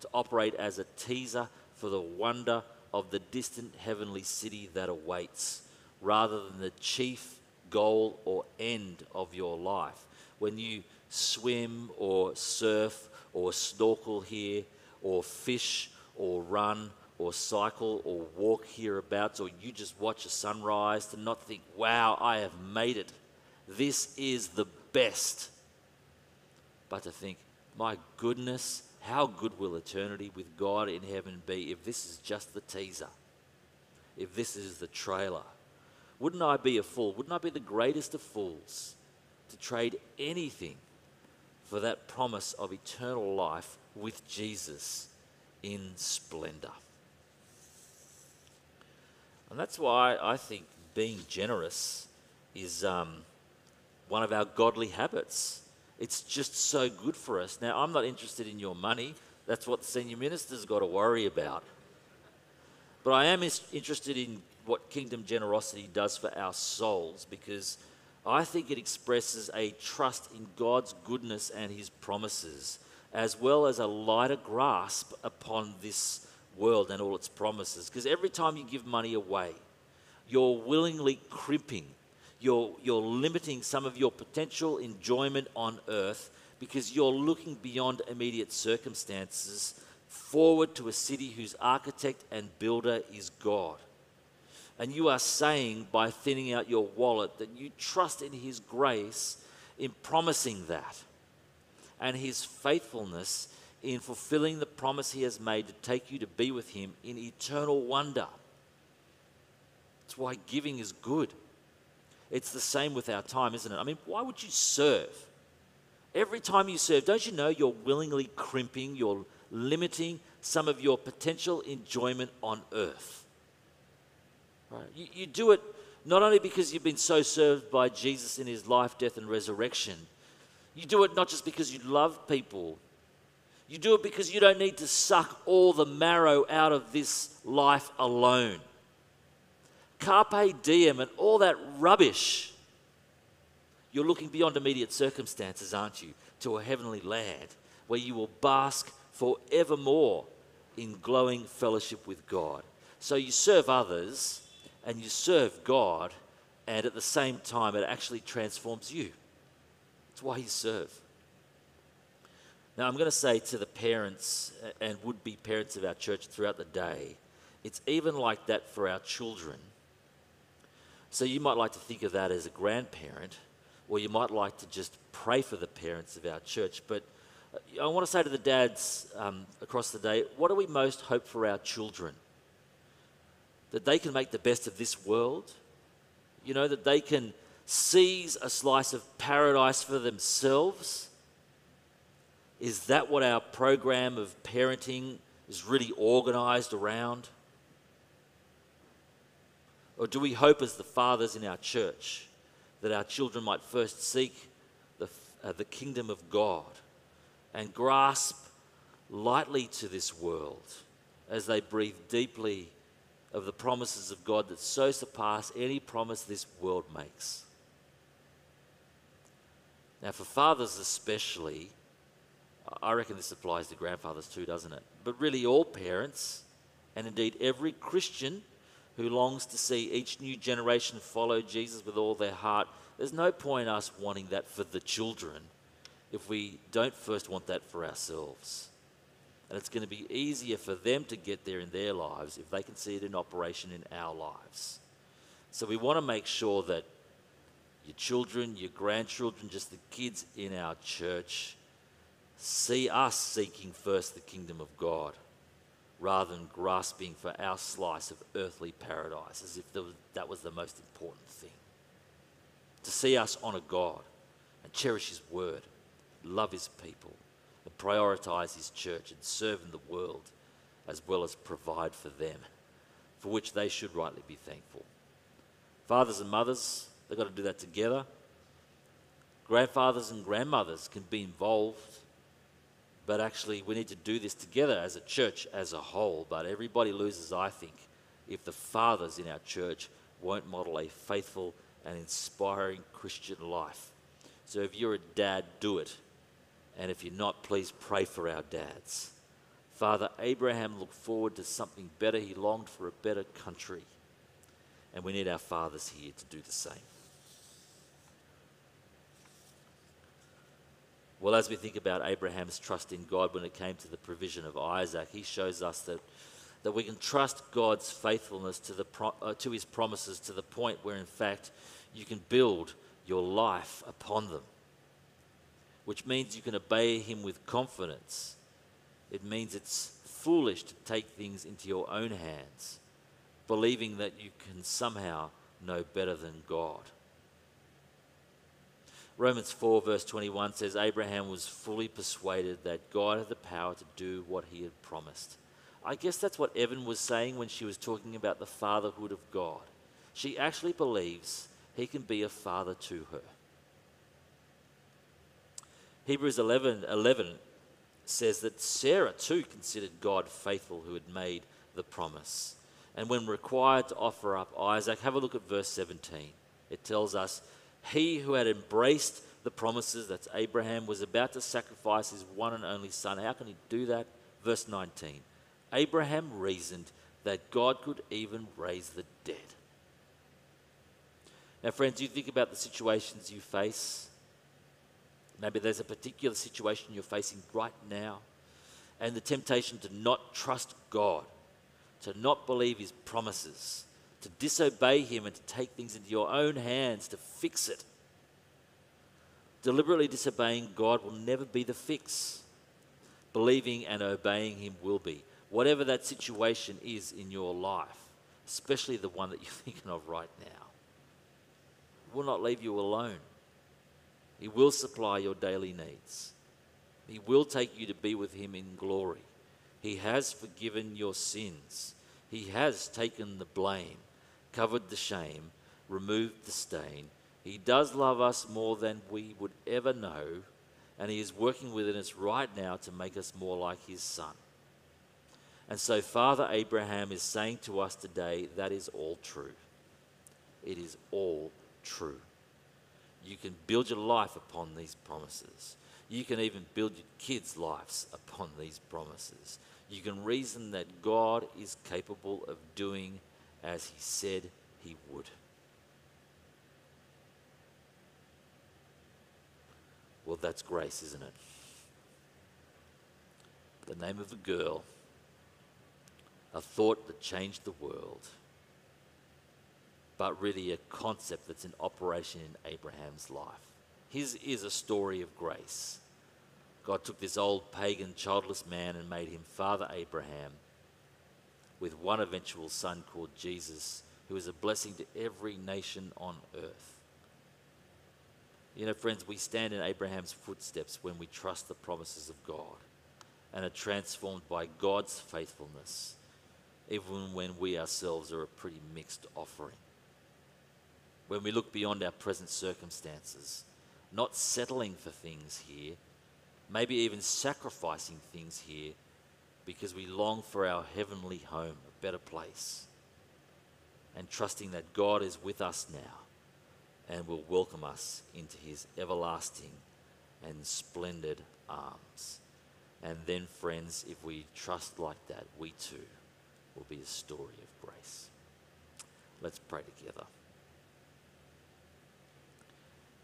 to operate as a teaser for the wonder of the distant heavenly city that awaits, rather than the chief goal or end of your life. When you swim or surf or snorkel here or fish or run or cycle or walk hereabouts, or you just watch a sunrise to not think, wow, I have made it. This is the best. But to think, my goodness, how good will eternity with God in heaven be if this is just the teaser? If this is the trailer? Wouldn't I be a fool? Wouldn't I be the greatest of fools to trade anything for that promise of eternal life with Jesus in splendor? And that's why I think being generous is um, one of our godly habits. It's just so good for us. Now, I'm not interested in your money. That's what the senior minister's got to worry about. But I am interested in what kingdom generosity does for our souls because I think it expresses a trust in God's goodness and his promises, as well as a lighter grasp upon this world and all its promises. Because every time you give money away, you're willingly crimping, you're, you're limiting some of your potential enjoyment on earth because you're looking beyond immediate circumstances forward to a city whose architect and builder is God. And you are saying by thinning out your wallet that you trust in His grace in promising that and His faithfulness in fulfilling the promise He has made to take you to be with Him in eternal wonder. That's why giving is good. It's the same with our time, isn't it? I mean, why would you serve? Every time you serve, don't you know you're willingly crimping, you're limiting some of your potential enjoyment on earth? Right? You, you do it not only because you've been so served by Jesus in his life, death, and resurrection, you do it not just because you love people, you do it because you don't need to suck all the marrow out of this life alone. Carpe diem and all that rubbish. You're looking beyond immediate circumstances, aren't you, to a heavenly land where you will bask forevermore in glowing fellowship with God. So you serve others and you serve God, and at the same time, it actually transforms you. That's why you serve. Now, I'm going to say to the parents and would be parents of our church throughout the day, it's even like that for our children. So you might like to think of that as a grandparent, or you might like to just pray for the parents of our church. But uh, I want to say to the dads um, across the day, what do we most hope for our children? That they can make the best of this world? You know, that they can seize a slice of paradise for themselves? Is that what our program of parenting is really organized around? Or do we hope, as the fathers in our church, that our children might first seek the, uh, the kingdom of God and grasp lightly to this world as they breathe deeply of the promises of God that so surpass any promise this world makes? Now, for fathers especially, I reckon this applies to grandfathers too, doesn't it? But really, all parents, and indeed every Christian who longs to see each new generation follow Jesus with all their heart, there's no point us wanting that for the children if we don't first want that for ourselves. And it's going to be easier for them to get there in their lives if they can see it in operation in our lives. So we want to make sure that your children, your grandchildren, just the kids in our church, see us seeking first the kingdom of God rather than grasping for our slice of earthly paradise as if that was the most important thing. To see us honour God and cherish His word, love His people, and prioritise His church and serve in the world as well as provide for them, for which they should rightly be thankful. Fathers and mothers, they've got to do that together. Grandfathers and grandmothers can be involved but actually, we need to do this together as a church as a whole. But everybody loses, I think, if the fathers in our church won't model a faithful and inspiring Christian life. So if you're a dad, do it. And if you're not, please pray for our dads. Father Abraham looked forward to something better. He longed for a better country. And we need our fathers here to do the same. Well, as we think about Abraham's trust in God when it came to the provision of Isaac, he shows us that, that we can trust God's faithfulness to, the pro, uh, to his promises to the point where, in fact, you can build your life upon them, which means you can obey him with confidence. It means it's foolish to take things into your own hands, believing that you can somehow know better than God. Romans 4, verse 21 says, Abraham was fully persuaded that God had the power to do what he had promised. I guess that's what Evan was saying when she was talking about the fatherhood of God. She actually believes he can be a father to her. Hebrews 11, 11 says that Sarah too considered God faithful who had made the promise. And when required to offer up Isaac, have a look at verse 17. It tells us he who had embraced the promises, that's Abraham, was about to sacrifice his one and only son. How can he do that? Verse 19 Abraham reasoned that God could even raise the dead. Now, friends, you think about the situations you face. Maybe there's a particular situation you're facing right now, and the temptation to not trust God, to not believe his promises, to disobey Him and to take things into your own hands to fix it. Deliberately disobeying God will never be the fix. Believing and obeying Him will be. Whatever that situation is in your life, especially the one that you're thinking of right now, will not leave you alone. He will supply your daily needs. He will take you to be with Him in glory. He has forgiven your sins. He has taken the blame, covered the shame, removed the stain. He does love us more than we would ever know, and He is working within us right now to make us more like His Son. And so, Father Abraham is saying to us today that is all true. It is all true. You can build your life upon these promises. You can even build your kids' lives upon these promises. You can reason that God is capable of doing as He said He would. Well, that's grace, isn't it? The name of a girl, a thought that changed the world, but really a concept that's in operation in Abraham's life. His is a story of grace. God took this old pagan, childless man and made him Father Abraham with one eventual son called Jesus, who is a blessing to every nation on earth. You know, friends, we stand in Abraham's footsteps when we trust the promises of God and are transformed by God's faithfulness, even when we ourselves are a pretty mixed offering. When we look beyond our present circumstances, not settling for things here maybe even sacrificing things here because we long for our heavenly home, a better place, and trusting that God is with us now and will welcome us into his everlasting and splendid arms. And then, friends, if we trust like that, we too will be a story of grace. Let's pray together.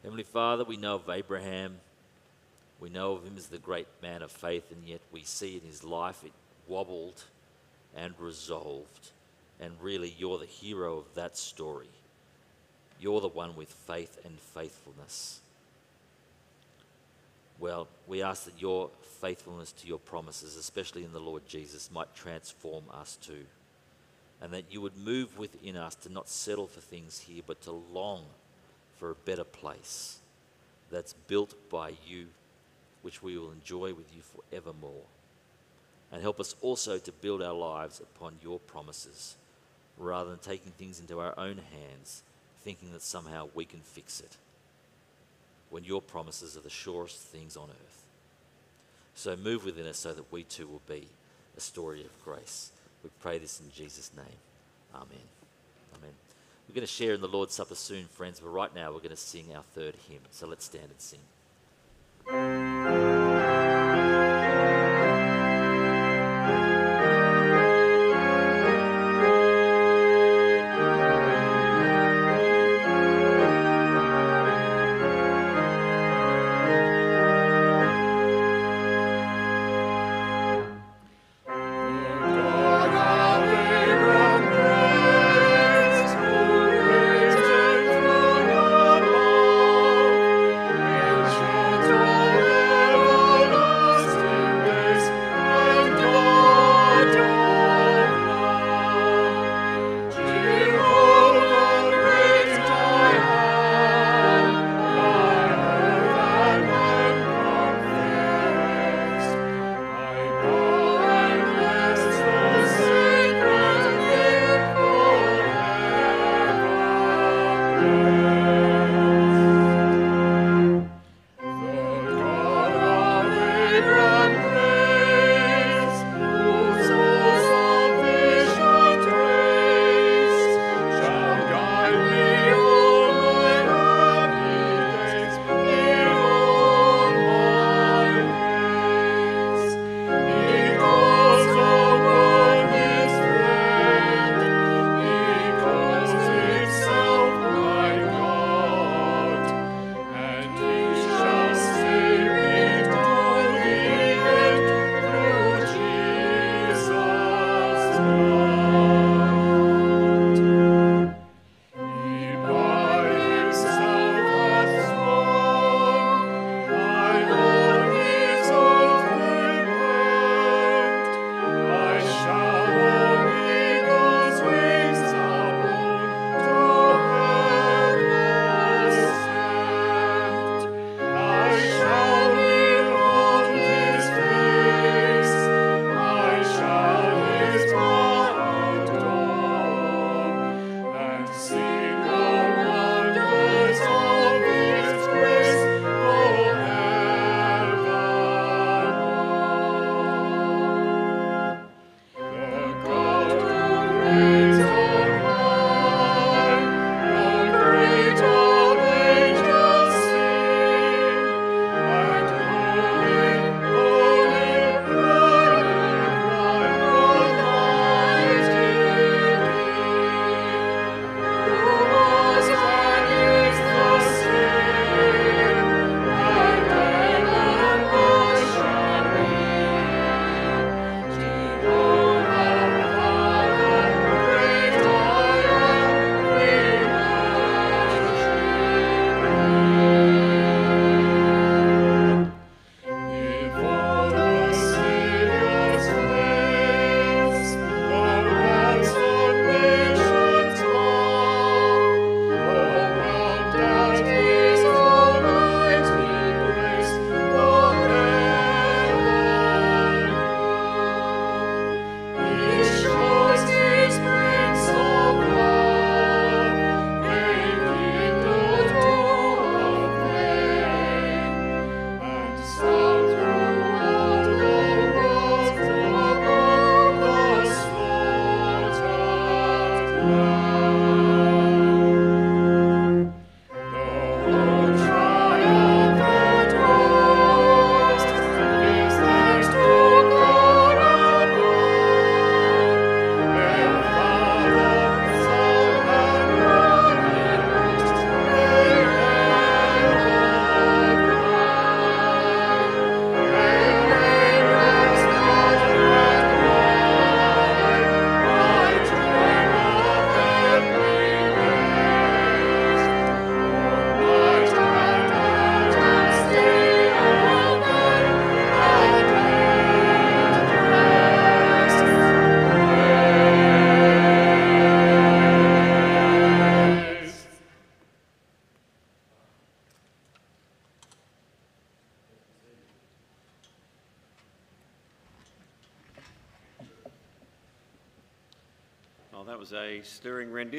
Heavenly Father, we know of Abraham we know of him as the great man of faith, and yet we see in his life it wobbled and resolved. And really, you're the hero of that story. You're the one with faith and faithfulness. Well, we ask that your faithfulness to your promises, especially in the Lord Jesus, might transform us too. And that you would move within us to not settle for things here, but to long for a better place that's built by you which we will enjoy with you forevermore. And help us also to build our lives upon your promises rather than taking things into our own hands, thinking that somehow we can fix it. When your promises are the surest things on earth. So move within us so that we too will be a story of grace. We pray this in Jesus' name. Amen. Amen. We're going to share in the Lord's Supper soon, friends, but right now we're going to sing our third hymn. So let's stand and sing.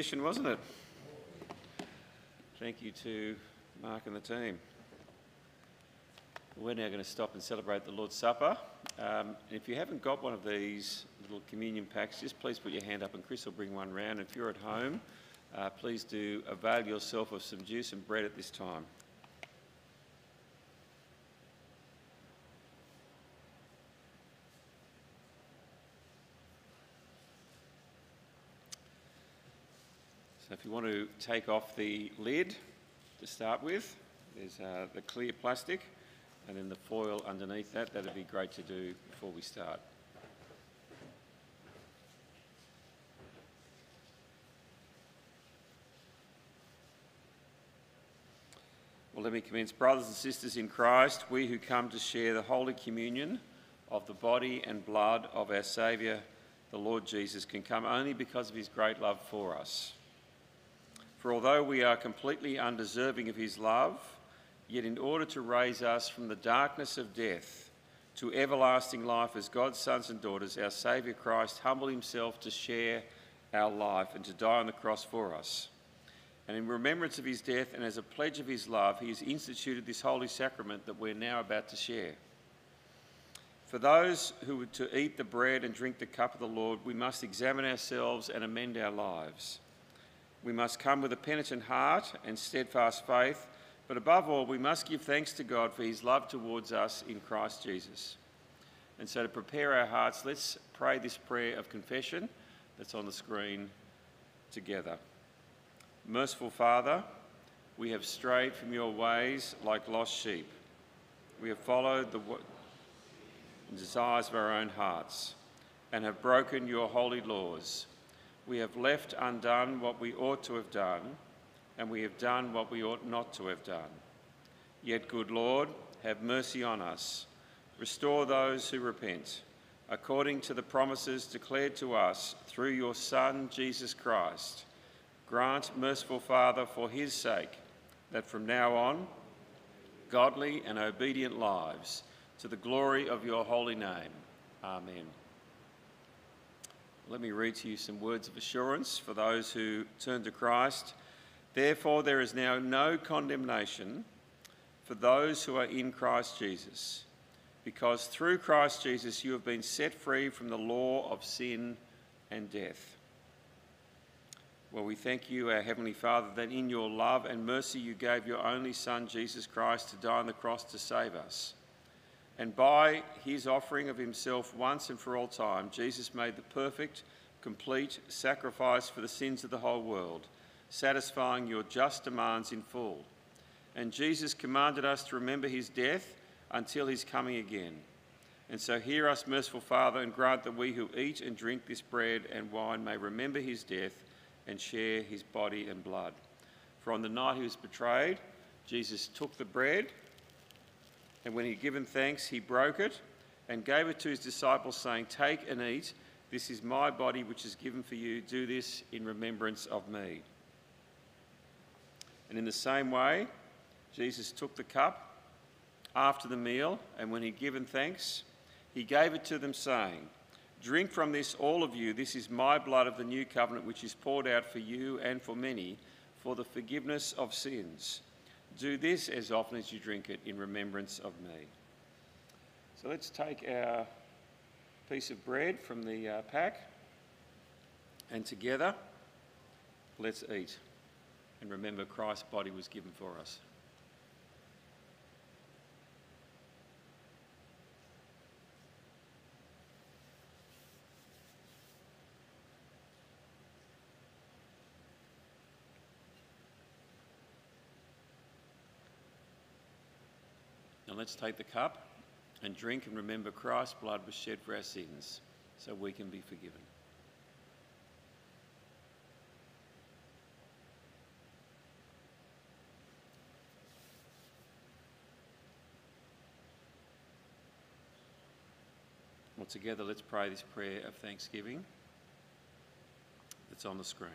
Wasn't it? Thank you to Mark and the team. We're now going to stop and celebrate the Lord's Supper. Um, if you haven't got one of these little communion packs, just please put your hand up and Chris will bring one round. If you're at home, uh, please do avail yourself of some juice and bread at this time. So if you want to take off the lid to start with, there's uh, the clear plastic and then the foil underneath that. That'd be great to do before we start. Well, let me commence. Brothers and sisters in Christ, we who come to share the Holy Communion of the body and blood of our Saviour, the Lord Jesus, can come only because of his great love for us. For although we are completely undeserving of his love, yet in order to raise us from the darkness of death to everlasting life as God's sons and daughters, our Saviour Christ humbled himself to share our life and to die on the cross for us. And in remembrance of his death and as a pledge of his love, he has instituted this holy sacrament that we're now about to share. For those who are to eat the bread and drink the cup of the Lord, we must examine ourselves and amend our lives. We must come with a penitent heart and steadfast faith, but above all, we must give thanks to God for his love towards us in Christ Jesus. And so, to prepare our hearts, let's pray this prayer of confession that's on the screen together. Merciful Father, we have strayed from your ways like lost sheep. We have followed the desires of our own hearts and have broken your holy laws we have left undone what we ought to have done, and we have done what we ought not to have done. Yet, good Lord, have mercy on us. Restore those who repent, according to the promises declared to us through your Son, Jesus Christ. Grant, merciful Father, for his sake, that from now on, godly and obedient lives, to the glory of your holy name. Amen. Let me read to you some words of assurance for those who turn to Christ. Therefore, there is now no condemnation for those who are in Christ Jesus, because through Christ Jesus you have been set free from the law of sin and death. Well, we thank you, our Heavenly Father, that in your love and mercy you gave your only Son, Jesus Christ, to die on the cross to save us. And by his offering of himself once and for all time, Jesus made the perfect, complete sacrifice for the sins of the whole world, satisfying your just demands in full. And Jesus commanded us to remember his death until his coming again. And so hear us, merciful Father, and grant that we who eat and drink this bread and wine may remember his death and share his body and blood. For on the night he was betrayed, Jesus took the bread and when he had given thanks, he broke it and gave it to his disciples, saying, Take and eat. This is my body, which is given for you. Do this in remembrance of me. And in the same way, Jesus took the cup after the meal, and when he'd given thanks, he gave it to them, saying, Drink from this, all of you. This is my blood of the new covenant, which is poured out for you and for many for the forgiveness of sins. Do this as often as you drink it in remembrance of me. So let's take our piece of bread from the uh, pack and together let's eat and remember Christ's body was given for us. Let's take the cup and drink and remember Christ's blood was shed for our sins so we can be forgiven. Well, together let's pray this prayer of thanksgiving that's on the screen.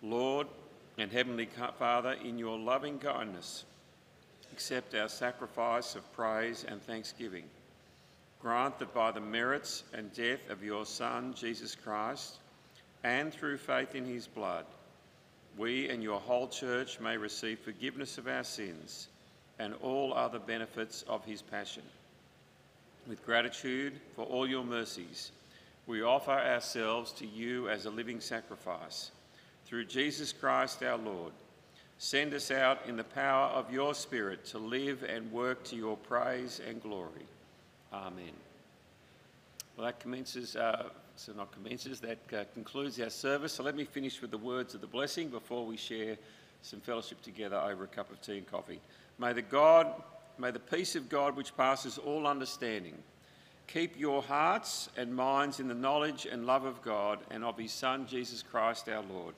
Lord and Heavenly Father, in your loving kindness, accept our sacrifice of praise and thanksgiving. Grant that by the merits and death of your Son, Jesus Christ, and through faith in his blood, we and your whole church may receive forgiveness of our sins and all other benefits of his passion. With gratitude for all your mercies, we offer ourselves to you as a living sacrifice. Through Jesus Christ our Lord, send us out in the power of your Spirit to live and work to your praise and glory. Amen. Well, that commences, uh, so not commences, that uh, concludes our service. So let me finish with the words of the blessing before we share some fellowship together over a cup of tea and coffee. May the God, may the peace of God which passes all understanding, keep your hearts and minds in the knowledge and love of God and of his Son, Jesus Christ our Lord.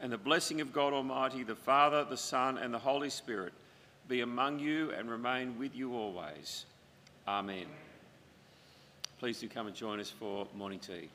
And the blessing of God Almighty, the Father, the Son, and the Holy Spirit be among you and remain with you always. Amen. Please do come and join us for morning tea.